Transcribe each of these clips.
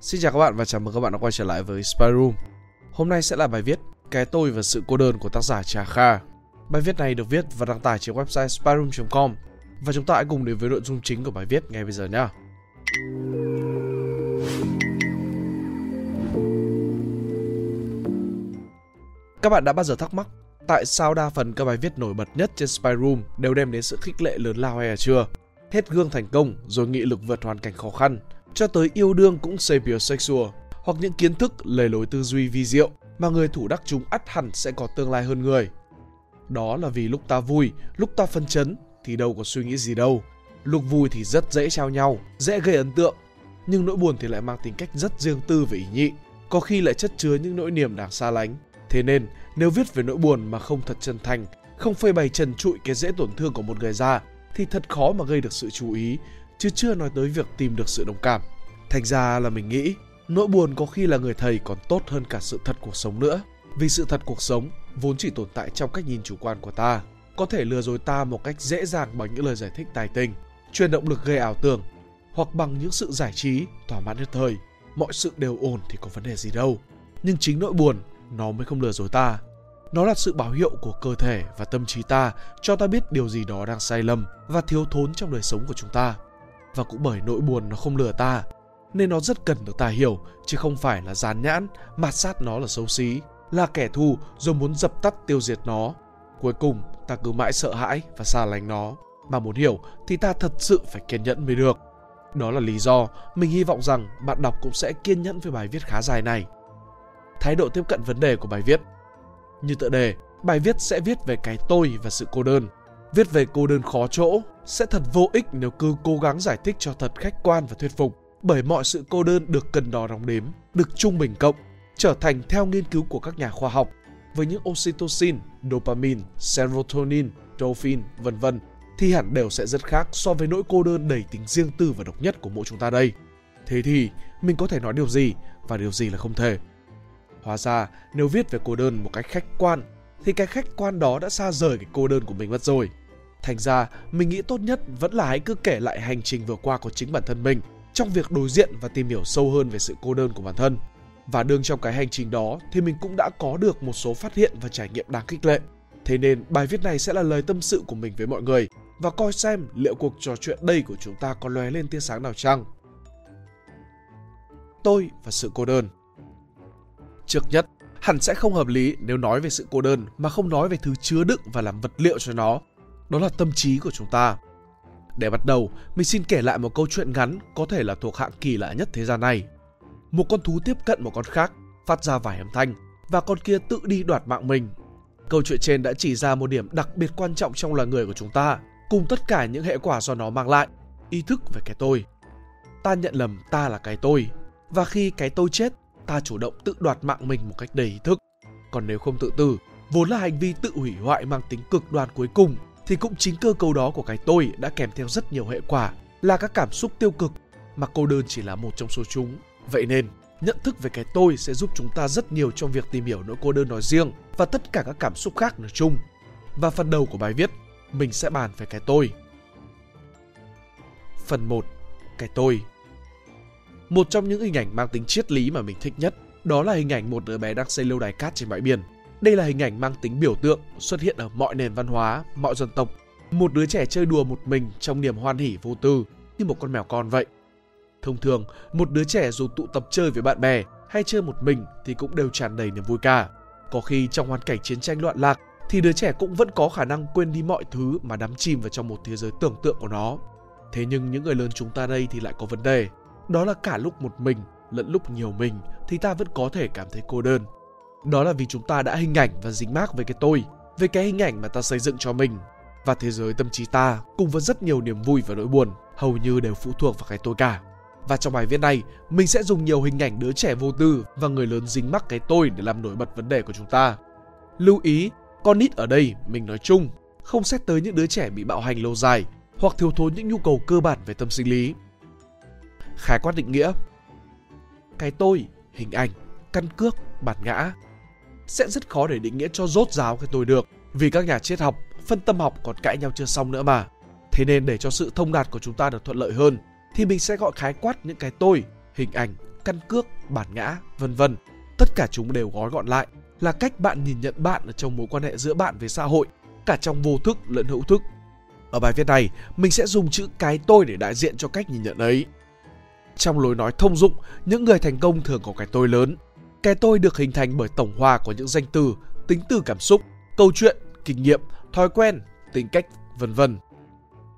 Xin chào các bạn và chào mừng các bạn đã quay trở lại với Spy Room. Hôm nay sẽ là bài viết Cái tôi và sự cô đơn của tác giả Trà Kha. Bài viết này được viết và đăng tải trên website spyroom.com và chúng ta hãy cùng đến với nội dung chính của bài viết ngay bây giờ nhé. Các bạn đã bao giờ thắc mắc tại sao đa phần các bài viết nổi bật nhất trên Spy Room đều đem đến sự khích lệ lớn lao hay là chưa? Hết gương thành công rồi nghị lực vượt hoàn cảnh khó khăn, cho tới yêu đương cũng sapiosexual, hoặc những kiến thức, lề lối tư duy vi diệu mà người thủ đắc chúng ắt hẳn sẽ có tương lai hơn người. Đó là vì lúc ta vui, lúc ta phân chấn thì đâu có suy nghĩ gì đâu. Lúc vui thì rất dễ trao nhau, dễ gây ấn tượng, nhưng nỗi buồn thì lại mang tính cách rất riêng tư và ý nhị, có khi lại chất chứa những nỗi niềm đáng xa lánh. Thế nên, nếu viết về nỗi buồn mà không thật chân thành, không phơi bày trần trụi cái dễ tổn thương của một người ra, thì thật khó mà gây được sự chú ý, chứ chưa nói tới việc tìm được sự đồng cảm. Thành ra là mình nghĩ, nỗi buồn có khi là người thầy còn tốt hơn cả sự thật cuộc sống nữa. Vì sự thật cuộc sống vốn chỉ tồn tại trong cách nhìn chủ quan của ta, có thể lừa dối ta một cách dễ dàng bằng những lời giải thích tài tình, truyền động lực gây ảo tưởng, hoặc bằng những sự giải trí, thỏa mãn nhất thời. Mọi sự đều ổn thì có vấn đề gì đâu. Nhưng chính nỗi buồn, nó mới không lừa dối ta. Nó là sự báo hiệu của cơ thể và tâm trí ta cho ta biết điều gì đó đang sai lầm và thiếu thốn trong đời sống của chúng ta. Và cũng bởi nỗi buồn nó không lừa ta, nên nó rất cần được ta hiểu, chứ không phải là dán nhãn, mạt sát nó là xấu xí, là kẻ thù rồi muốn dập tắt tiêu diệt nó. Cuối cùng, ta cứ mãi sợ hãi và xa lánh nó. Mà muốn hiểu thì ta thật sự phải kiên nhẫn mới được. Đó là lý do mình hy vọng rằng bạn đọc cũng sẽ kiên nhẫn với bài viết khá dài này. Thái độ tiếp cận vấn đề của bài viết Như tựa đề, bài viết sẽ viết về cái tôi và sự cô đơn. Viết về cô đơn khó chỗ sẽ thật vô ích nếu cứ cố gắng giải thích cho thật khách quan và thuyết phục bởi mọi sự cô đơn được cân đo đong đếm, được trung bình cộng, trở thành theo nghiên cứu của các nhà khoa học với những oxytocin, dopamine, serotonin, dopamine, vân vân thì hẳn đều sẽ rất khác so với nỗi cô đơn đầy tính riêng tư và độc nhất của mỗi chúng ta đây. Thế thì mình có thể nói điều gì và điều gì là không thể? Hóa ra nếu viết về cô đơn một cách khách quan thì cái khách quan đó đã xa rời cái cô đơn của mình mất rồi. Thành ra mình nghĩ tốt nhất vẫn là hãy cứ kể lại hành trình vừa qua của chính bản thân mình trong việc đối diện và tìm hiểu sâu hơn về sự cô đơn của bản thân. Và đương trong cái hành trình đó thì mình cũng đã có được một số phát hiện và trải nghiệm đáng khích lệ. Thế nên bài viết này sẽ là lời tâm sự của mình với mọi người và coi xem liệu cuộc trò chuyện đây của chúng ta có lóe lên tia sáng nào chăng. Tôi và sự cô đơn Trước nhất, hẳn sẽ không hợp lý nếu nói về sự cô đơn mà không nói về thứ chứa đựng và làm vật liệu cho nó. Đó là tâm trí của chúng ta. Để bắt đầu, mình xin kể lại một câu chuyện ngắn có thể là thuộc hạng kỳ lạ nhất thế gian này. Một con thú tiếp cận một con khác, phát ra vài âm thanh và con kia tự đi đoạt mạng mình. Câu chuyện trên đã chỉ ra một điểm đặc biệt quan trọng trong loài người của chúng ta, cùng tất cả những hệ quả do nó mang lại, ý thức về cái tôi. Ta nhận lầm ta là cái tôi, và khi cái tôi chết, ta chủ động tự đoạt mạng mình một cách đầy ý thức. Còn nếu không tự tử, vốn là hành vi tự hủy hoại mang tính cực đoan cuối cùng thì cũng chính cơ cấu đó của cái tôi đã kèm theo rất nhiều hệ quả là các cảm xúc tiêu cực mà cô đơn chỉ là một trong số chúng. Vậy nên, nhận thức về cái tôi sẽ giúp chúng ta rất nhiều trong việc tìm hiểu nỗi cô đơn nói riêng và tất cả các cảm xúc khác nói chung. Và phần đầu của bài viết, mình sẽ bàn về cái tôi. Phần 1. Cái tôi Một trong những hình ảnh mang tính triết lý mà mình thích nhất đó là hình ảnh một đứa bé đang xây lâu đài cát trên bãi biển đây là hình ảnh mang tính biểu tượng xuất hiện ở mọi nền văn hóa, mọi dân tộc. Một đứa trẻ chơi đùa một mình trong niềm hoan hỉ vô tư như một con mèo con vậy. Thông thường, một đứa trẻ dù tụ tập chơi với bạn bè hay chơi một mình thì cũng đều tràn đầy niềm vui cả. Có khi trong hoàn cảnh chiến tranh loạn lạc thì đứa trẻ cũng vẫn có khả năng quên đi mọi thứ mà đắm chìm vào trong một thế giới tưởng tượng của nó. Thế nhưng những người lớn chúng ta đây thì lại có vấn đề. Đó là cả lúc một mình lẫn lúc nhiều mình thì ta vẫn có thể cảm thấy cô đơn đó là vì chúng ta đã hình ảnh và dính mác về cái tôi, về cái hình ảnh mà ta xây dựng cho mình. Và thế giới tâm trí ta cùng với rất nhiều niềm vui và nỗi buồn hầu như đều phụ thuộc vào cái tôi cả. Và trong bài viết này, mình sẽ dùng nhiều hình ảnh đứa trẻ vô tư và người lớn dính mắc cái tôi để làm nổi bật vấn đề của chúng ta. Lưu ý, con nít ở đây mình nói chung, không xét tới những đứa trẻ bị bạo hành lâu dài hoặc thiếu thốn những nhu cầu cơ bản về tâm sinh lý. Khái quát định nghĩa Cái tôi, hình ảnh, căn cước, bản ngã sẽ rất khó để định nghĩa cho rốt ráo cái tôi được vì các nhà triết học, phân tâm học còn cãi nhau chưa xong nữa mà. Thế nên để cho sự thông đạt của chúng ta được thuận lợi hơn thì mình sẽ gọi khái quát những cái tôi, hình ảnh, căn cước, bản ngã, vân vân. Tất cả chúng đều gói gọn lại là cách bạn nhìn nhận bạn ở trong mối quan hệ giữa bạn với xã hội, cả trong vô thức lẫn hữu thức. Ở bài viết này, mình sẽ dùng chữ cái tôi để đại diện cho cách nhìn nhận ấy. Trong lối nói thông dụng, những người thành công thường có cái tôi lớn. Cái tôi được hình thành bởi tổng hòa của những danh từ, tính từ cảm xúc, câu chuyện, kinh nghiệm, thói quen, tính cách, vân vân.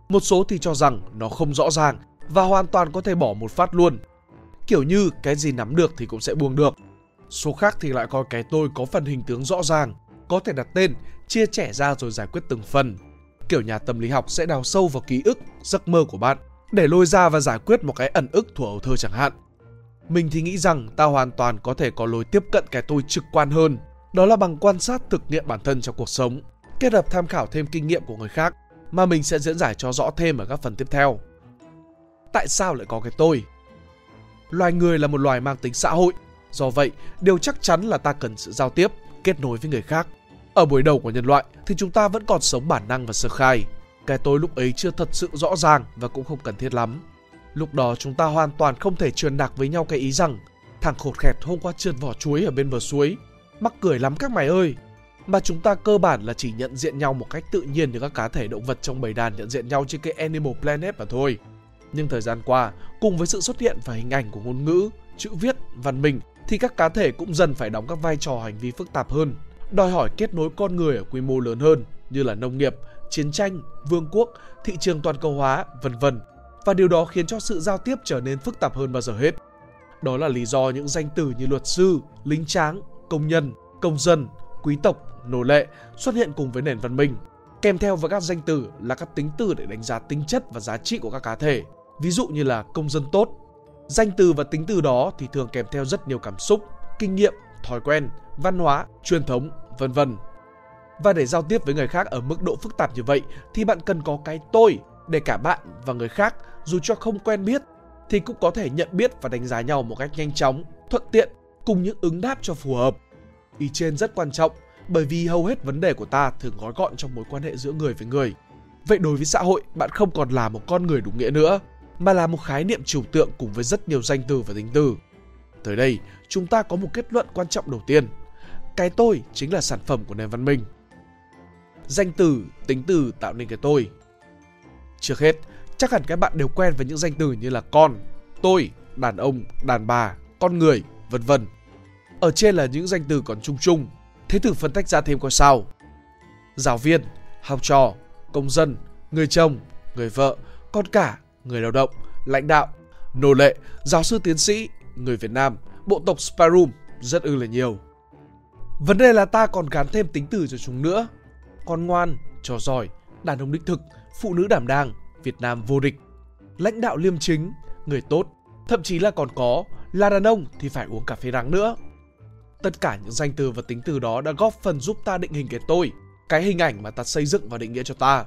Một số thì cho rằng nó không rõ ràng và hoàn toàn có thể bỏ một phát luôn. Kiểu như cái gì nắm được thì cũng sẽ buông được. Số khác thì lại coi cái tôi có phần hình tướng rõ ràng, có thể đặt tên, chia trẻ ra rồi giải quyết từng phần. Kiểu nhà tâm lý học sẽ đào sâu vào ký ức, giấc mơ của bạn để lôi ra và giải quyết một cái ẩn ức thuở ấu thơ chẳng hạn. Mình thì nghĩ rằng ta hoàn toàn có thể có lối tiếp cận cái tôi trực quan hơn, đó là bằng quan sát thực nghiệm bản thân trong cuộc sống, kết hợp tham khảo thêm kinh nghiệm của người khác mà mình sẽ diễn giải cho rõ thêm ở các phần tiếp theo. Tại sao lại có cái tôi? Loài người là một loài mang tính xã hội, do vậy điều chắc chắn là ta cần sự giao tiếp, kết nối với người khác. Ở buổi đầu của nhân loại thì chúng ta vẫn còn sống bản năng và sơ khai. Cái tôi lúc ấy chưa thật sự rõ ràng và cũng không cần thiết lắm. Lúc đó chúng ta hoàn toàn không thể truyền đạt với nhau cái ý rằng thằng khột khẹt hôm qua trượt vỏ chuối ở bên bờ suối. Mắc cười lắm các mày ơi, mà chúng ta cơ bản là chỉ nhận diện nhau một cách tự nhiên như các cá thể động vật trong bầy đàn nhận diện nhau trên cái Animal Planet mà thôi. Nhưng thời gian qua, cùng với sự xuất hiện và hình ảnh của ngôn ngữ, chữ viết, văn minh thì các cá thể cũng dần phải đóng các vai trò hành vi phức tạp hơn, đòi hỏi kết nối con người ở quy mô lớn hơn như là nông nghiệp, chiến tranh, vương quốc, thị trường toàn cầu hóa, vân vân. Và điều đó khiến cho sự giao tiếp trở nên phức tạp hơn bao giờ hết. Đó là lý do những danh từ như luật sư, lính tráng, công nhân, công dân, quý tộc nô lệ xuất hiện cùng với nền văn minh. Kèm theo với các danh từ là các tính từ để đánh giá tính chất và giá trị của các cá thể. Ví dụ như là công dân tốt. Danh từ và tính từ đó thì thường kèm theo rất nhiều cảm xúc, kinh nghiệm, thói quen, văn hóa, truyền thống, vân vân. Và để giao tiếp với người khác ở mức độ phức tạp như vậy thì bạn cần có cái tôi để cả bạn và người khác dù cho không quen biết thì cũng có thể nhận biết và đánh giá nhau một cách nhanh chóng, thuận tiện cùng những ứng đáp cho phù hợp. Ý trên rất quan trọng bởi vì hầu hết vấn đề của ta thường gói gọn trong mối quan hệ giữa người với người. Vậy đối với xã hội, bạn không còn là một con người đúng nghĩa nữa, mà là một khái niệm trừu tượng cùng với rất nhiều danh từ và tính từ. Tới đây, chúng ta có một kết luận quan trọng đầu tiên. Cái tôi chính là sản phẩm của nền văn minh. Danh từ, tính từ tạo nên cái tôi. Trước hết, chắc hẳn các bạn đều quen với những danh từ như là con, tôi, đàn ông, đàn bà, con người, vân vân. Ở trên là những danh từ còn chung chung Thế thử phân tách ra thêm coi sao. Giáo viên, học trò, công dân, người chồng, người vợ, con cả, người lao động, lãnh đạo, nô lệ, giáo sư tiến sĩ, người Việt Nam, bộ tộc Sparum, rất ư là nhiều. Vấn đề là ta còn gắn thêm tính từ cho chúng nữa. Con ngoan, trò giỏi, đàn ông đích thực, phụ nữ đảm đang, Việt Nam vô địch, lãnh đạo liêm chính, người tốt, thậm chí là còn có là đàn ông thì phải uống cà phê trắng nữa. Tất cả những danh từ và tính từ đó đã góp phần giúp ta định hình cái tôi, cái hình ảnh mà ta xây dựng và định nghĩa cho ta.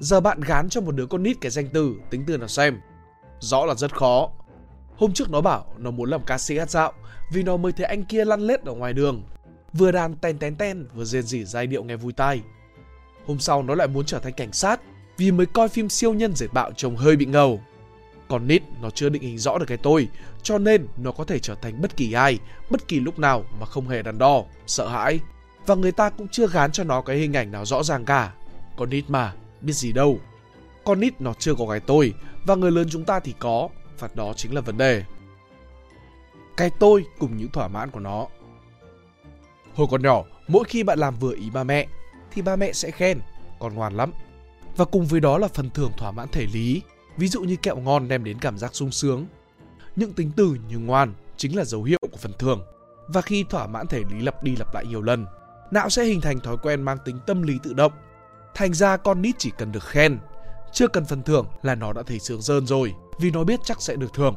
Giờ bạn gán cho một đứa con nít cái danh từ, tính từ nào xem. Rõ là rất khó. Hôm trước nó bảo nó muốn làm ca sĩ hát dạo vì nó mới thấy anh kia lăn lết ở ngoài đường. Vừa đàn ten ten ten vừa rên rỉ giai điệu nghe vui tai. Hôm sau nó lại muốn trở thành cảnh sát vì mới coi phim siêu nhân dệt bạo trông hơi bị ngầu. Còn nít nó chưa định hình rõ được cái tôi, cho nên nó có thể trở thành bất kỳ ai, bất kỳ lúc nào mà không hề đắn đo, sợ hãi. Và người ta cũng chưa gán cho nó cái hình ảnh nào rõ ràng cả. Con nít mà, biết gì đâu. Con nít nó chưa có cái tôi, và người lớn chúng ta thì có, và đó chính là vấn đề. Cái tôi cùng những thỏa mãn của nó. Hồi còn nhỏ, mỗi khi bạn làm vừa ý ba mẹ, thì ba mẹ sẽ khen, con ngoan lắm. Và cùng với đó là phần thưởng thỏa mãn thể lý, ví dụ như kẹo ngon đem đến cảm giác sung sướng. Những tính từ như ngoan chính là dấu hiệu của phần thưởng. Và khi thỏa mãn thể lý lặp đi lặp lại nhiều lần, não sẽ hình thành thói quen mang tính tâm lý tự động. Thành ra con nít chỉ cần được khen, chưa cần phần thưởng là nó đã thấy sướng rơn rồi, vì nó biết chắc sẽ được thưởng.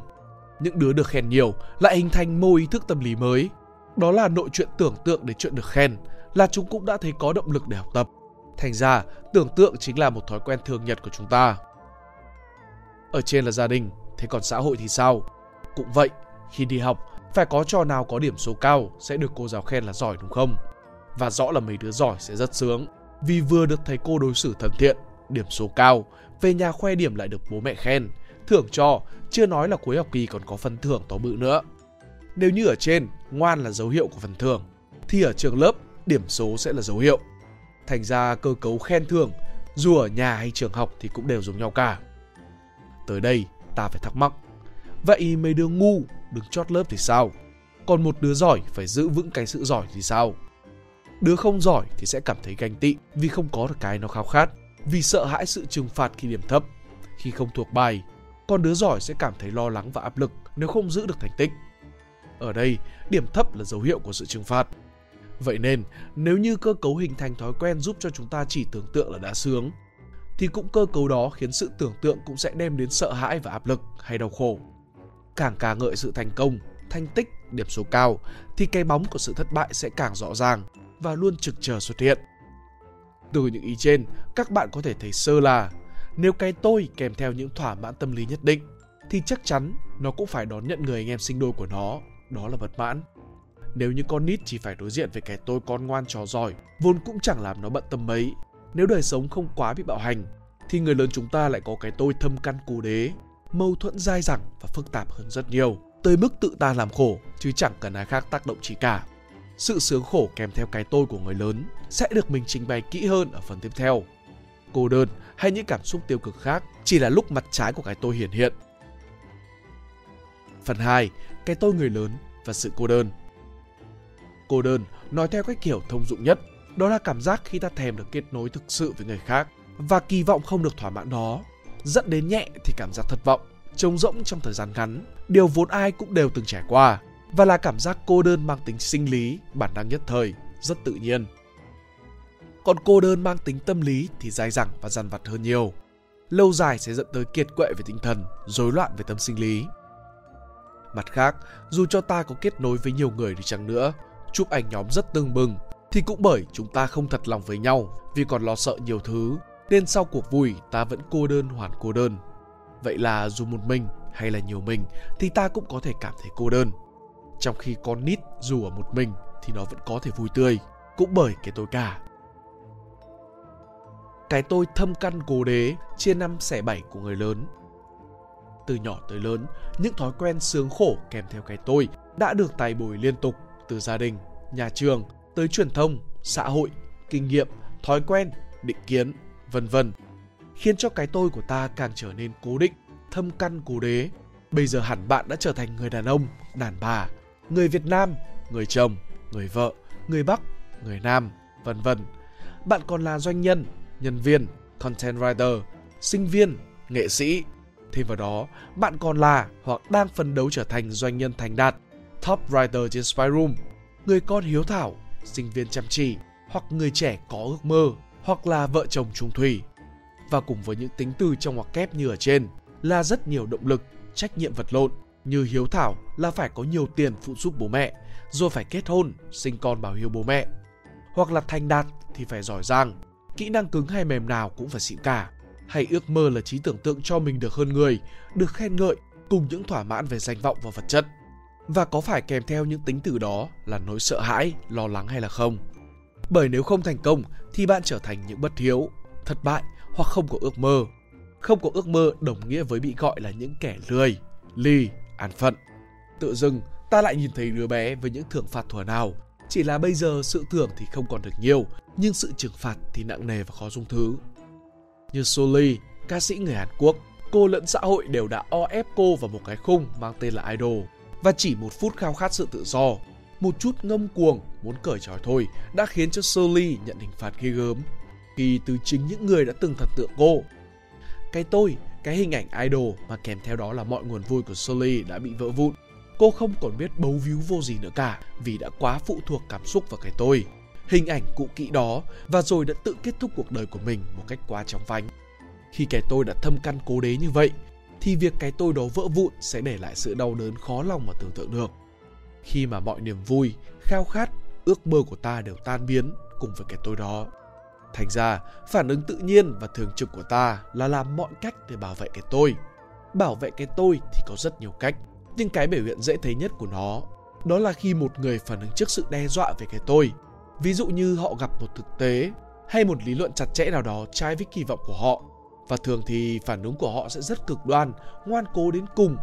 Những đứa được khen nhiều lại hình thành mô ý thức tâm lý mới. Đó là nội chuyện tưởng tượng để chuyện được khen, là chúng cũng đã thấy có động lực để học tập. Thành ra, tưởng tượng chính là một thói quen thường nhật của chúng ta. Ở trên là gia đình, thế còn xã hội thì sao? Cũng vậy, khi đi học, phải có trò nào có điểm số cao sẽ được cô giáo khen là giỏi đúng không? Và rõ là mấy đứa giỏi sẽ rất sướng, vì vừa được thầy cô đối xử thân thiện, điểm số cao, về nhà khoe điểm lại được bố mẹ khen, thưởng cho, chưa nói là cuối học kỳ còn có phần thưởng to bự nữa. Nếu như ở trên, ngoan là dấu hiệu của phần thưởng, thì ở trường lớp, điểm số sẽ là dấu hiệu. Thành ra cơ cấu khen thưởng, dù ở nhà hay trường học thì cũng đều giống nhau cả. Tới đây, ta phải thắc mắc. Vậy mấy đứa ngu đứng chót lớp thì sao? Còn một đứa giỏi phải giữ vững cái sự giỏi thì sao? Đứa không giỏi thì sẽ cảm thấy ganh tị vì không có được cái nó khao khát, vì sợ hãi sự trừng phạt khi điểm thấp, khi không thuộc bài. Còn đứa giỏi sẽ cảm thấy lo lắng và áp lực nếu không giữ được thành tích. Ở đây, điểm thấp là dấu hiệu của sự trừng phạt. Vậy nên, nếu như cơ cấu hình thành thói quen giúp cho chúng ta chỉ tưởng tượng là đã sướng, thì cũng cơ cấu đó khiến sự tưởng tượng cũng sẽ đem đến sợ hãi và áp lực hay đau khổ. Càng ca ngợi sự thành công, thành tích, điểm số cao, thì cái bóng của sự thất bại sẽ càng rõ ràng và luôn trực chờ xuất hiện. Từ những ý trên, các bạn có thể thấy sơ là nếu cái tôi kèm theo những thỏa mãn tâm lý nhất định, thì chắc chắn nó cũng phải đón nhận người anh em sinh đôi của nó, đó là bất mãn. Nếu như con nít chỉ phải đối diện với cái tôi con ngoan trò giỏi, vốn cũng chẳng làm nó bận tâm mấy. Nếu đời sống không quá bị bạo hành, thì người lớn chúng ta lại có cái tôi thâm căn cố đế, mâu thuẫn dai dẳng và phức tạp hơn rất nhiều, tới mức tự ta làm khổ chứ chẳng cần ai khác tác động chỉ cả. Sự sướng khổ kèm theo cái tôi của người lớn sẽ được mình trình bày kỹ hơn ở phần tiếp theo. Cô đơn hay những cảm xúc tiêu cực khác chỉ là lúc mặt trái của cái tôi hiển hiện. Phần 2. Cái tôi người lớn và sự cô đơn Cô đơn, nói theo cách kiểu thông dụng nhất. Đó là cảm giác khi ta thèm được kết nối thực sự với người khác và kỳ vọng không được thỏa mãn đó. Dẫn đến nhẹ thì cảm giác thất vọng, trống rỗng trong thời gian ngắn. Điều vốn ai cũng đều từng trải qua và là cảm giác cô đơn mang tính sinh lý, bản năng nhất thời, rất tự nhiên. Còn cô đơn mang tính tâm lý thì dai dẳng và dằn vặt hơn nhiều. Lâu dài sẽ dẫn tới kiệt quệ về tinh thần, rối loạn về tâm sinh lý. Mặt khác, dù cho ta có kết nối với nhiều người đi chăng nữa chụp ảnh nhóm rất tưng bừng, thì cũng bởi chúng ta không thật lòng với nhau, vì còn lo sợ nhiều thứ, nên sau cuộc vui, ta vẫn cô đơn hoàn cô đơn. Vậy là dù một mình hay là nhiều mình, thì ta cũng có thể cảm thấy cô đơn. Trong khi con nít dù ở một mình, thì nó vẫn có thể vui tươi, cũng bởi cái tôi cả. Cái tôi thâm căn cố đế, chia năm xẻ bảy của người lớn. Từ nhỏ tới lớn, những thói quen sướng khổ kèm theo cái tôi đã được tài bồi liên tục từ gia đình, nhà trường, tới truyền thông, xã hội, kinh nghiệm, thói quen, định kiến, vân vân, khiến cho cái tôi của ta càng trở nên cố định, thâm căn cố đế. Bây giờ hẳn bạn đã trở thành người đàn ông, đàn bà, người việt nam, người chồng, người vợ, người bắc, người nam, vân vân. Bạn còn là doanh nhân nhân viên, content writer, sinh viên, nghệ sĩ. Thêm vào đó, bạn còn là hoặc đang phấn đấu trở thành doanh nhân thành đạt top writer trên spy room, người con hiếu thảo, sinh viên chăm chỉ, hoặc người trẻ có ước mơ, hoặc là vợ chồng trung thủy. Và cùng với những tính từ trong ngoặc kép như ở trên là rất nhiều động lực, trách nhiệm vật lộn, như hiếu thảo là phải có nhiều tiền phụ giúp bố mẹ, rồi phải kết hôn, sinh con bảo hiếu bố mẹ. Hoặc là thành đạt thì phải giỏi giang, kỹ năng cứng hay mềm nào cũng phải xịn cả. Hay ước mơ là trí tưởng tượng cho mình được hơn người, được khen ngợi, cùng những thỏa mãn về danh vọng và vật chất và có phải kèm theo những tính từ đó là nỗi sợ hãi lo lắng hay là không? Bởi nếu không thành công thì bạn trở thành những bất hiếu thất bại hoặc không có ước mơ. Không có ước mơ đồng nghĩa với bị gọi là những kẻ lười lì, an phận. Tự dưng ta lại nhìn thấy đứa bé với những thưởng phạt thuở nào. Chỉ là bây giờ sự thưởng thì không còn được nhiều nhưng sự trừng phạt thì nặng nề và khó dung thứ. Như Soli, ca sĩ người Hàn Quốc, cô lẫn xã hội đều đã o ép cô vào một cái khung mang tên là idol và chỉ một phút khao khát sự tự do, một chút ngông cuồng muốn cởi trói thôi đã khiến cho Sully nhận hình phạt ghê gớm khi từ chính những người đã từng thần tượng cô. Cái tôi, cái hình ảnh idol mà kèm theo đó là mọi nguồn vui của Sully đã bị vỡ vụn. Cô không còn biết bấu víu vô gì nữa cả vì đã quá phụ thuộc cảm xúc vào cái tôi, hình ảnh cũ kỹ đó và rồi đã tự kết thúc cuộc đời của mình một cách quá chóng vánh. Khi cái tôi đã thâm căn cố đế như vậy thì việc cái tôi đó vỡ vụn sẽ để lại sự đau đớn khó lòng mà tưởng tượng được. Khi mà mọi niềm vui, khao khát, ước mơ của ta đều tan biến cùng với cái tôi đó. Thành ra, phản ứng tự nhiên và thường trực của ta là làm mọi cách để bảo vệ cái tôi. Bảo vệ cái tôi thì có rất nhiều cách, nhưng cái biểu hiện dễ thấy nhất của nó đó là khi một người phản ứng trước sự đe dọa về cái tôi. Ví dụ như họ gặp một thực tế hay một lý luận chặt chẽ nào đó trái với kỳ vọng của họ và thường thì phản ứng của họ sẽ rất cực đoan, ngoan cố đến cùng,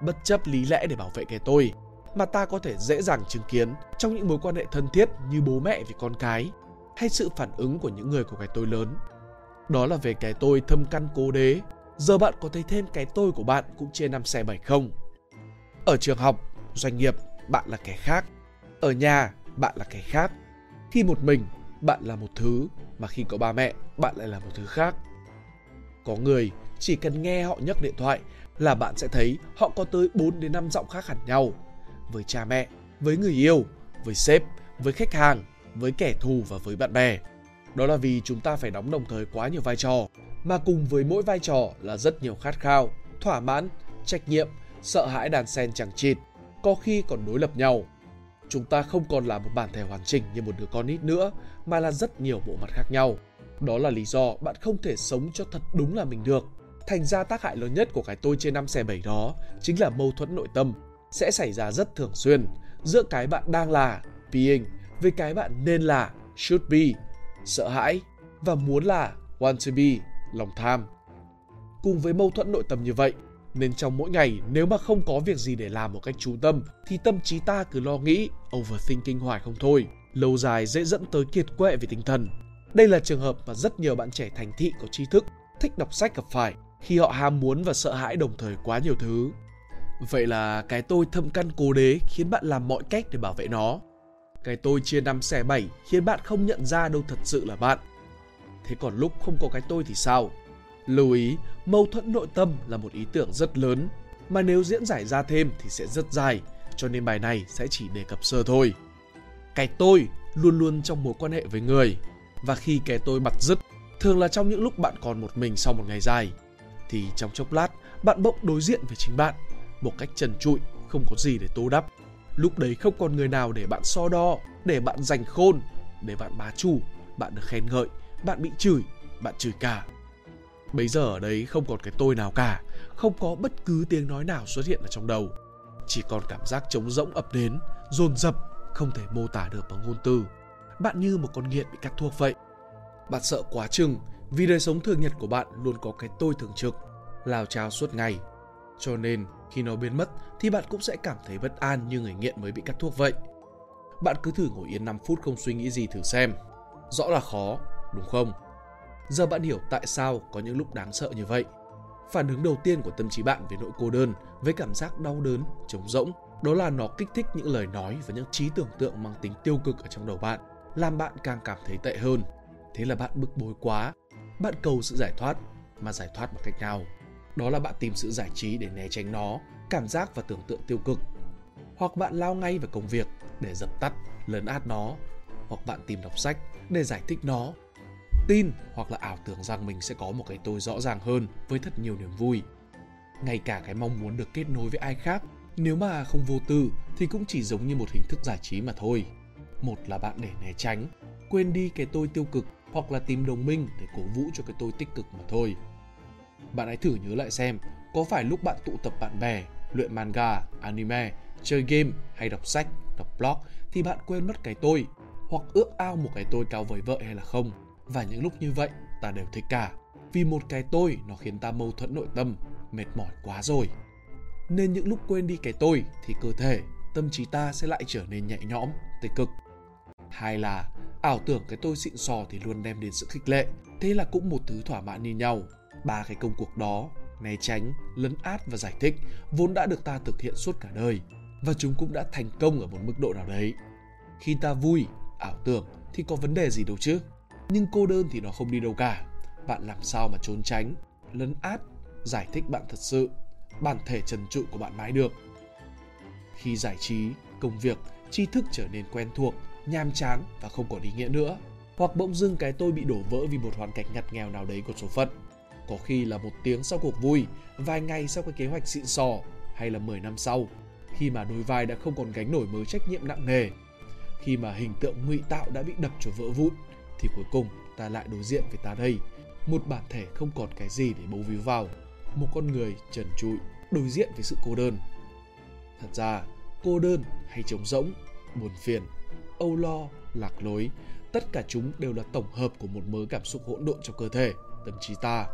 bất chấp lý lẽ để bảo vệ cái tôi mà ta có thể dễ dàng chứng kiến trong những mối quan hệ thân thiết như bố mẹ với con cái hay sự phản ứng của những người của cái tôi lớn. Đó là về cái tôi thâm căn cố đế. Giờ bạn có thấy thêm cái tôi của bạn cũng chia năm xe bảy không? Ở trường học, doanh nghiệp, bạn là kẻ khác. Ở nhà, bạn là kẻ khác. Khi một mình, bạn là một thứ, mà khi có ba mẹ, bạn lại là một thứ khác. Có người chỉ cần nghe họ nhấc điện thoại là bạn sẽ thấy họ có tới 4 đến 5 giọng khác hẳn nhau. Với cha mẹ, với người yêu, với sếp, với khách hàng, với kẻ thù và với bạn bè. Đó là vì chúng ta phải đóng đồng thời quá nhiều vai trò, mà cùng với mỗi vai trò là rất nhiều khát khao, thỏa mãn, trách nhiệm, sợ hãi đàn sen chẳng chịt, có khi còn đối lập nhau. Chúng ta không còn là một bản thể hoàn chỉnh như một đứa con nít nữa, mà là rất nhiều bộ mặt khác nhau. Đó là lý do bạn không thể sống cho thật đúng là mình được. Thành ra tác hại lớn nhất của cái tôi trên năm xe bảy đó chính là mâu thuẫn nội tâm, sẽ xảy ra rất thường xuyên giữa cái bạn đang là being với cái bạn nên là, should be, sợ hãi và muốn là, want to be, lòng tham cùng với mâu thuẫn nội tâm như vậy, nên trong mỗi ngày nếu mà không có việc gì để làm một cách chú tâm thì tâm trí ta cứ lo nghĩ, overthinking hoài không thôi, lâu dài dễ dẫn tới kiệt quệ về tinh thần đây là trường hợp mà rất nhiều bạn trẻ thành thị có tri thức thích đọc sách gặp phải khi họ ham muốn và sợ hãi đồng thời quá nhiều thứ vậy là cái tôi thâm căn cố đế khiến bạn làm mọi cách để bảo vệ nó cái tôi chia năm xẻ bảy khiến bạn không nhận ra đâu thật sự là bạn. Thế còn lúc không có cái tôi thì sao? Lưu ý, mâu thuẫn nội tâm là một ý tưởng rất lớn, mà nếu diễn giải ra thêm thì sẽ rất dài, cho nên bài này sẽ chỉ đề cập sơ thôi. Cái tôi luôn luôn trong mối quan hệ với người, và khi kẻ tôi bật dứt, thường là trong những lúc bạn còn một mình sau một ngày dài, thì trong chốc lát bạn bỗng đối diện với chính bạn một cách trần trụi, không có gì để tô đắp Lúc đấy không còn người nào để bạn so đo, để bạn giành khôn, để bạn bá chủ, bạn được khen ngợi, bạn bị chửi, bạn chửi cả. Bây giờ ở đấy không còn cái tôi nào cả, không có bất cứ tiếng nói nào xuất hiện ở trong đầu. Chỉ còn cảm giác trống rỗng ập đến, dồn dập, không thể mô tả được bằng ngôn từ. Bạn như một con nghiện bị cắt thuốc vậy. Bạn sợ quá chừng vì đời sống thường nhật của bạn luôn có cái tôi thường trực, lao chao suốt ngày. Cho nên khi nó biến mất thì bạn cũng sẽ cảm thấy bất an như người nghiện mới bị cắt thuốc vậy. Bạn cứ thử ngồi yên 5 phút không suy nghĩ gì thử xem. Rõ là khó, đúng không? Giờ bạn hiểu tại sao có những lúc đáng sợ như vậy. Phản ứng đầu tiên của tâm trí bạn về nỗi cô đơn, với cảm giác đau đớn, trống rỗng, đó là nó kích thích những lời nói và những trí tưởng tượng mang tính tiêu cực ở trong đầu bạn, làm bạn càng cảm thấy tệ hơn. Thế là bạn bức bối quá, bạn cầu sự giải thoát, mà giải thoát bằng cách nào? đó là bạn tìm sự giải trí để né tránh nó, cảm giác và tưởng tượng tiêu cực. Hoặc bạn lao ngay vào công việc để dập tắt, lấn át nó. Hoặc bạn tìm đọc sách để giải thích nó. Tin hoặc là ảo tưởng rằng mình sẽ có một cái tôi rõ ràng hơn với thật nhiều niềm vui. Ngay cả cái mong muốn được kết nối với ai khác, nếu mà không vô tư thì cũng chỉ giống như một hình thức giải trí mà thôi. Một là bạn để né tránh, quên đi cái tôi tiêu cực hoặc là tìm đồng minh để cổ vũ cho cái tôi tích cực mà thôi bạn hãy thử nhớ lại xem có phải lúc bạn tụ tập bạn bè, luyện manga, anime, chơi game hay đọc sách, đọc blog thì bạn quên mất cái tôi hoặc ước ao một cái tôi cao vời vợi hay là không. Và những lúc như vậy ta đều thích cả vì một cái tôi nó khiến ta mâu thuẫn nội tâm, mệt mỏi quá rồi. Nên những lúc quên đi cái tôi thì cơ thể, tâm trí ta sẽ lại trở nên nhẹ nhõm, tích cực. Hai là ảo tưởng cái tôi xịn sò thì luôn đem đến sự khích lệ, thế là cũng một thứ thỏa mãn như nhau Ba cái công cuộc đó, né tránh, lấn át và giải thích vốn đã được ta thực hiện suốt cả đời và chúng cũng đã thành công ở một mức độ nào đấy. Khi ta vui, ảo tưởng thì có vấn đề gì đâu chứ. Nhưng cô đơn thì nó không đi đâu cả. Bạn làm sao mà trốn tránh, lấn át, giải thích bạn thật sự, bản thể trần trụi của bạn mãi được. Khi giải trí, công việc, tri thức trở nên quen thuộc, nhàm chán và không còn ý nghĩa nữa, hoặc bỗng dưng cái tôi bị đổ vỡ vì một hoàn cảnh ngặt nghèo nào đấy của số phận, có khi là một tiếng sau cuộc vui, vài ngày sau cái kế hoạch xịn sò, hay là 10 năm sau, khi mà đôi vai đã không còn gánh nổi mớ trách nhiệm nặng nề, khi mà hình tượng ngụy tạo đã bị đập cho vỡ vụn, thì cuối cùng ta lại đối diện với ta đây, một bản thể không còn cái gì để bấu víu vào, một con người trần trụi đối diện với sự cô đơn. Thật ra, cô đơn hay trống rỗng, buồn phiền, âu lo, lạc lối, tất cả chúng đều là tổng hợp của một mớ cảm xúc hỗn độn trong cơ thể, tâm trí ta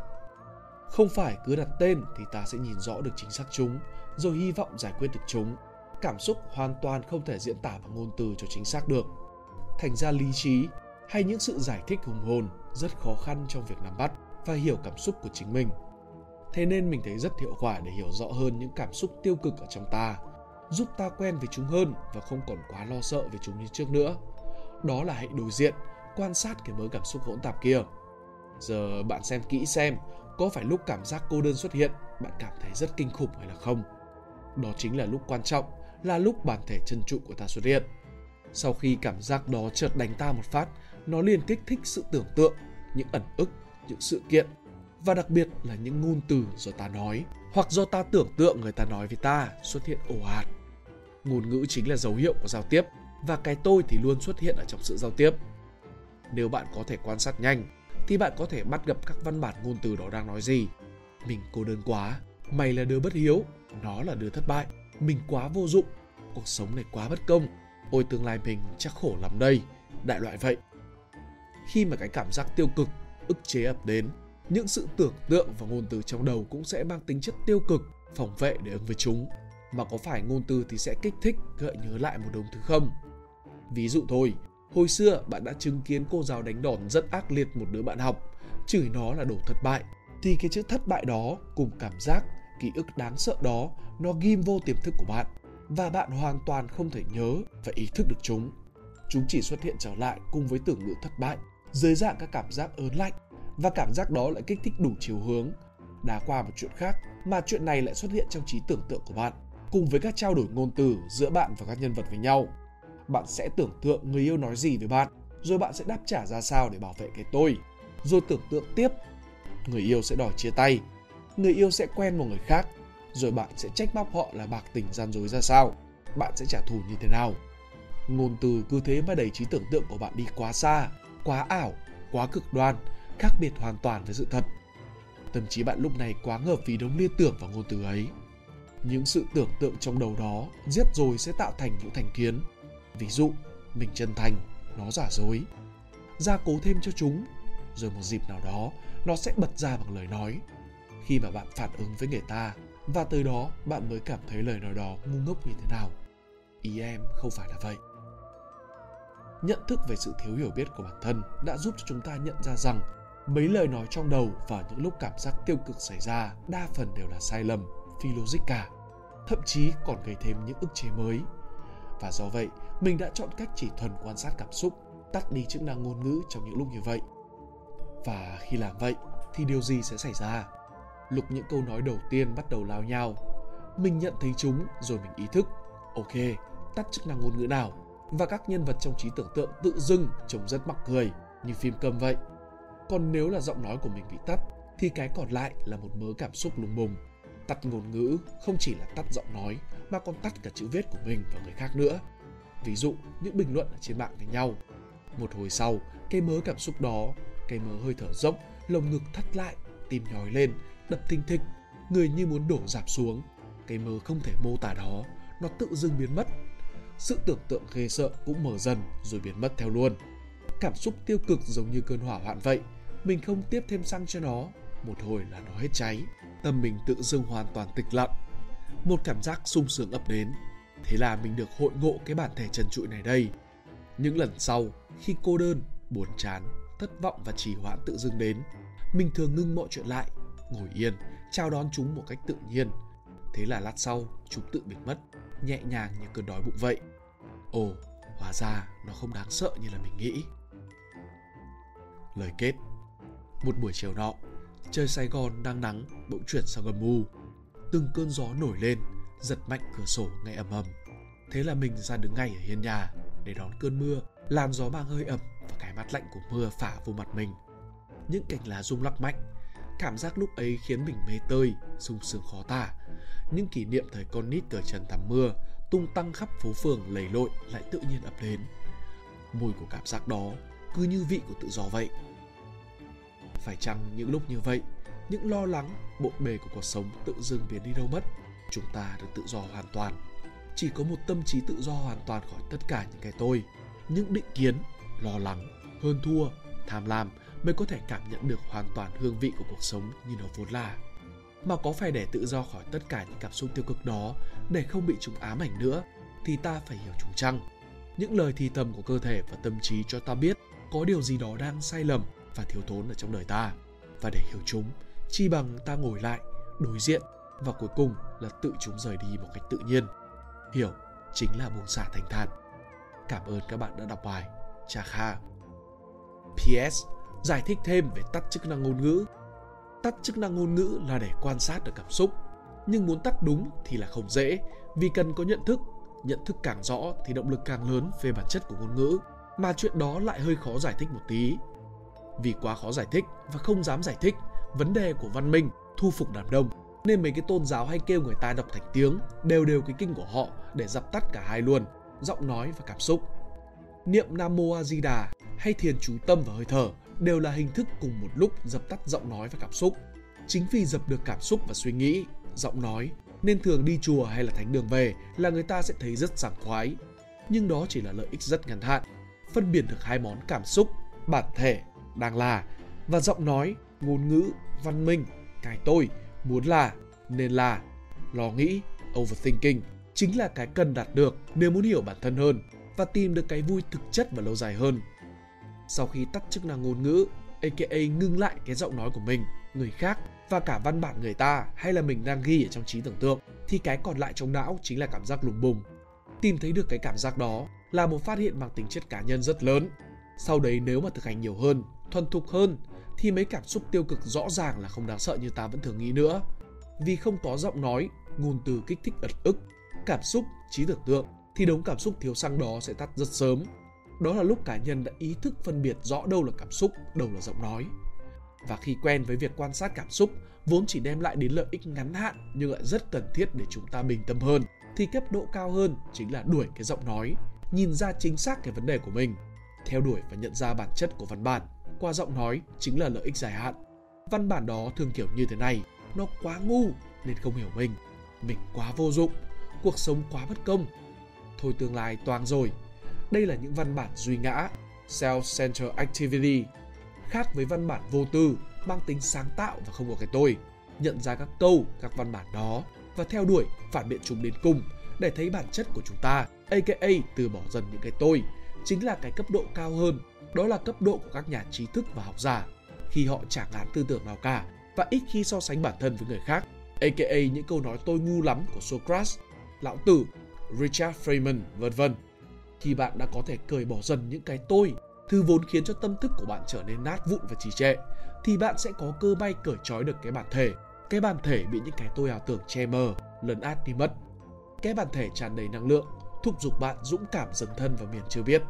Không phải cứ đặt tên thì ta sẽ nhìn rõ được chính xác chúng, rồi hy vọng giải quyết được chúng. Cảm xúc hoàn toàn không thể diễn tả bằng ngôn từ cho chính xác được. Thành ra lý trí hay những sự giải thích hùng hồn rất khó khăn trong việc nắm bắt và hiểu cảm xúc của chính mình. Thế nên mình thấy rất hiệu quả để hiểu rõ hơn những cảm xúc tiêu cực ở trong ta, giúp ta quen với chúng hơn và không còn quá lo sợ về chúng như trước nữa. Đó là hãy đối diện, quan sát cái mớ cảm xúc hỗn tạp kia. Giờ bạn xem kỹ xem, có phải lúc cảm giác cô đơn xuất hiện, bạn cảm thấy rất kinh khủng hay là không? Đó chính là lúc quan trọng, là lúc bản thể chân trụ của ta xuất hiện. Sau khi cảm giác đó chợt đánh ta một phát, nó liền kích thích sự tưởng tượng, những ẩn ức, những sự kiện và đặc biệt là những ngôn từ do ta nói hoặc do ta tưởng tượng người ta nói với ta xuất hiện ồ ạt. Ngôn ngữ chính là dấu hiệu của giao tiếp và cái tôi thì luôn xuất hiện ở trong sự giao tiếp. Nếu bạn có thể quan sát nhanh thì bạn có thể bắt gặp các văn bản ngôn từ đó đang nói gì. Mình cô đơn quá, mày là đứa bất hiếu, nó là đứa thất bại, mình quá vô dụng, cuộc sống này quá bất công, ôi tương lai mình chắc khổ lắm đây, đại loại vậy. Khi mà cái cảm giác tiêu cực, ức chế ập đến, những sự tưởng tượng và ngôn từ trong đầu cũng sẽ mang tính chất tiêu cực, phòng vệ để ứng với chúng. Mà có phải ngôn từ thì sẽ kích thích, gợi nhớ lại một đống thứ không? Ví dụ thôi, hồi xưa bạn đã chứng kiến cô giáo đánh đòn rất ác liệt một đứa bạn học, chửi nó là đồ thất bại. Thì cái chữ thất bại đó cùng cảm giác, ký ức đáng sợ đó, nó ghim vô tiềm thức của bạn và bạn hoàn toàn không thể nhớ và ý thức được chúng. Chúng chỉ xuất hiện trở lại cùng với tưởng ngữ thất bại, dưới dạng các cảm giác ớn lạnh và cảm giác đó lại kích thích đủ chiều hướng. Đá qua một chuyện khác mà chuyện này lại xuất hiện trong trí tưởng tượng của bạn, cùng với các trao đổi ngôn từ giữa bạn và các nhân vật với nhau. Bạn sẽ tưởng tượng người yêu nói gì với bạn, rồi bạn sẽ đáp trả ra sao để bảo vệ cái tôi. Rồi tưởng tượng tiếp, người yêu sẽ đòi chia tay, người yêu sẽ quen một người khác, rồi bạn sẽ trách móc họ là bạc tình gian dối ra sao, bạn sẽ trả thù như thế nào. Ngôn từ cứ thế mà đẩy trí tưởng tượng của bạn đi quá xa, quá ảo, quá cực đoan, khác biệt hoàn toàn với sự thật. Tâm trí bạn lúc này quá ngợp vì đống liên tưởng vào ngôn từ ấy. Những sự tưởng tượng trong đầu đó giết rồi sẽ tạo thành những thành kiến. Ví dụ, mình chân thành, nó giả dối. Gia cố thêm cho chúng, rồi một dịp nào đó nó sẽ bật ra bằng lời nói. Khi mà bạn phản ứng với người ta, và từ đó bạn mới cảm thấy lời nói đó ngu ngốc như thế nào. Ý em không phải là vậy nhận thức về sự thiếu hiểu biết của bản thân đã giúp cho chúng ta nhận ra rằng mấy lời nói trong đầu và những lúc cảm giác tiêu cực xảy ra đa phần đều là sai lầm phi logic cả thậm chí còn gây thêm những ức chế mới và do vậy, mình đã chọn cách chỉ thuần quan sát cảm xúc, tắt đi chức năng ngôn ngữ trong những lúc như vậy và khi làm vậy, thì điều gì sẽ xảy ra lục những câu nói đầu tiên bắt đầu lao nhau, mình nhận thấy chúng rồi mình ý thức, ok, tắt chức năng ngôn ngữ nào và các nhân vật trong trí tưởng tượng tự dưng trông rất mắc cười, như phim cầm vậy. Còn nếu là giọng nói của mình bị tắt, thì cái còn lại là một mớ cảm xúc lùng bùng. Tắt ngôn ngữ không chỉ là tắt giọng nói mà còn tắt cả chữ viết của mình và người khác nữa. Ví dụ những bình luận ở trên mạng với nhau. Một hồi sau, cây mớ cảm xúc đó, cây mớ hơi thở rộng, lồng ngực thắt lại, tim nhói lên, đập thình thịch, người như muốn đổ dạp xuống. cây mớ không thể mô tả đó, nó tự dưng biến mất sự tưởng tượng ghê sợ cũng mở dần rồi biến mất theo luôn. Cảm xúc tiêu cực giống như cơn hỏa hoạn vậy, mình không tiếp thêm xăng cho nó, một hồi là nó hết cháy. Tâm mình tự dưng hoàn toàn tịch lặng. Một cảm giác sung sướng ập đến. Thế là mình được hội ngộ cái bản thể trần trụi này đây. Những lần sau, khi cô đơn, buồn chán, thất vọng và trì hoãn tự dưng đến, mình thường ngưng mọi chuyện lại, ngồi yên, chào đón chúng một cách tự nhiên. Thế là lát sau, chúng tự biến mất nhẹ nhàng như cơn đói bụng vậy. Ồ, hóa ra nó không đáng sợ như là mình nghĩ. Lời kết Một buổi chiều nọ, trời Sài Gòn đang nắng bỗng chuyển sang âm u. Từng cơn gió nổi lên, giật mạnh cửa sổ nghe ầm ầm. Thế là mình ra đứng ngay ở hiên nhà để đón cơn mưa, làn gió mang hơi ẩm và cái mát lạnh của mưa phả vô mặt mình. Những cành lá rung lắc mạnh, cảm giác lúc ấy khiến mình mê tơi, sung sướng khó tả những kỷ niệm thời con nít cởi trần tắm mưa tung tăng khắp phố phường lầy lội lại tự nhiên ập đến mùi của cảm giác đó cứ như vị của tự do vậy phải chăng những lúc như vậy, những lo lắng, bộn bề của cuộc sống tự dưng biến đi đâu mất, chúng ta được tự do hoàn toàn chỉ có một tâm trí tự do hoàn toàn khỏi tất cả những cái tôi, những định kiến, lo lắng, hơn thua, tham lam mới có thể cảm nhận được hoàn toàn hương vị của cuộc sống như nó vốn là. Mà có phải để tự do khỏi tất cả những cảm xúc tiêu cực đó, để không bị chúng ám ảnh nữa, thì ta phải hiểu chúng chăng? Những lời thì thầm của cơ thể và tâm trí cho ta biết có điều gì đó đang sai lầm và thiếu thốn ở trong đời ta. Và để hiểu chúng, chi bằng ta ngồi lại, đối diện và cuối cùng là tự chúng rời đi một cách tự nhiên. Hiểu chính là buông xả thanh thản. Cảm ơn các bạn đã đọc bài. Cha Kha. PS. Giải thích thêm về tắt chức năng ngôn ngữ. Tắt chức năng ngôn ngữ là để quan sát được cảm xúc. Nhưng muốn tắt đúng thì là không dễ vì cần có nhận thức. Nhận thức càng rõ thì động lực càng lớn về bản chất của ngôn ngữ. Mà chuyện đó lại hơi khó giải thích một tí. Vì quá khó giải thích và không dám giải thích vấn đề của văn minh, thu phục đám đông. Nên mấy cái tôn giáo hay kêu người ta đọc thành tiếng đều đều cái kinh của họ để dập tắt cả hai luôn giọng nói và cảm xúc. Niệm nam mô a di đà hay thiền chú tâm và hơi thở đều là hình thức cùng một lúc dập tắt giọng nói và cảm xúc. Chính vì dập được cảm xúc và suy nghĩ giọng nói nên thường đi chùa hay là thánh đường về là người ta sẽ thấy rất sảng khoái. Nhưng đó chỉ là lợi ích rất ngắn hạn phân biệt được hai món cảm xúc bản thể đang là và giọng nói ngôn ngữ văn minh cái tôi muốn là, nên là. Lo nghĩ, overthinking chính là cái cần đạt được nếu muốn hiểu bản thân hơn và tìm được cái vui thực chất và lâu dài hơn. Sau khi tắt chức năng ngôn ngữ, aka ngưng lại cái giọng nói của mình, người khác và cả văn bản người ta hay là mình đang ghi ở trong trí tưởng tượng thì cái còn lại trong não chính là cảm giác lùng bùng. Tìm thấy được cái cảm giác đó là một phát hiện mang tính chất cá nhân rất lớn. Sau đấy nếu mà thực hành nhiều hơn, thuần thục hơn thì mấy cảm xúc tiêu cực rõ ràng là không đáng sợ như ta vẫn thường nghĩ nữa. Vì không có giọng nói, ngôn từ kích thích ật ức, cảm xúc, trí tưởng tượng thì đống cảm xúc thiếu xăng đó sẽ tắt rất sớm. Đó là lúc cá nhân đã ý thức phân biệt rõ đâu là cảm xúc, đâu là giọng nói. Và khi quen với việc quan sát cảm xúc vốn chỉ đem lại đến lợi ích ngắn hạn nhưng lại rất cần thiết để chúng ta bình tâm hơn thì cấp độ cao hơn chính là đuổi cái giọng nói, nhìn ra chính xác cái vấn đề của mình, theo đuổi và nhận ra bản chất của văn bản qua giọng nói chính là lợi ích dài hạn. Văn bản đó thường kiểu như thế này, nó quá ngu nên không hiểu mình, mình quá vô dụng, cuộc sống quá bất công. Thôi tương lai toang rồi. Đây là những văn bản duy ngã, self-centered activity, khác với văn bản vô tư, mang tính sáng tạo và không có cái tôi. Nhận ra các câu, các văn bản đó và theo đuổi phản biện chúng đến cùng để thấy bản chất của chúng ta, aka từ bỏ dần những cái tôi, chính là cái cấp độ cao hơn đó là cấp độ của các nhà trí thức và học giả khi họ chẳng ngán tư tưởng nào cả và ít khi so sánh bản thân với người khác, aka những câu nói tôi ngu lắm của Socrates, Lão Tử, Richard Feynman, vân vân. Khi bạn đã có thể cởi bỏ dần những cái tôi, thứ vốn khiến cho tâm thức của bạn trở nên nát vụn và trì trệ, thì bạn sẽ có cơ bay cởi trói được cái bản thể. Cái bản thể bị những cái tôi ảo tưởng che mờ, lấn át đi mất. Cái bản thể tràn đầy năng lượng, thúc giục bạn dũng cảm dấn thân vào miền chưa biết.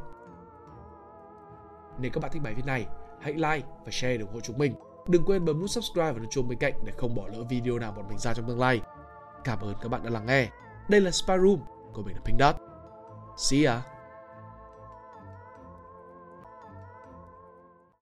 Nếu các bạn thích bài viết này, hãy like và share để ủng hộ chúng mình. Đừng quên bấm nút subscribe và nút chuông bên cạnh để không bỏ lỡ video nào bọn mình ra trong tương lai. Cảm ơn các bạn đã lắng nghe. Đây là Spy Room của mình là Pink Dot. See ya!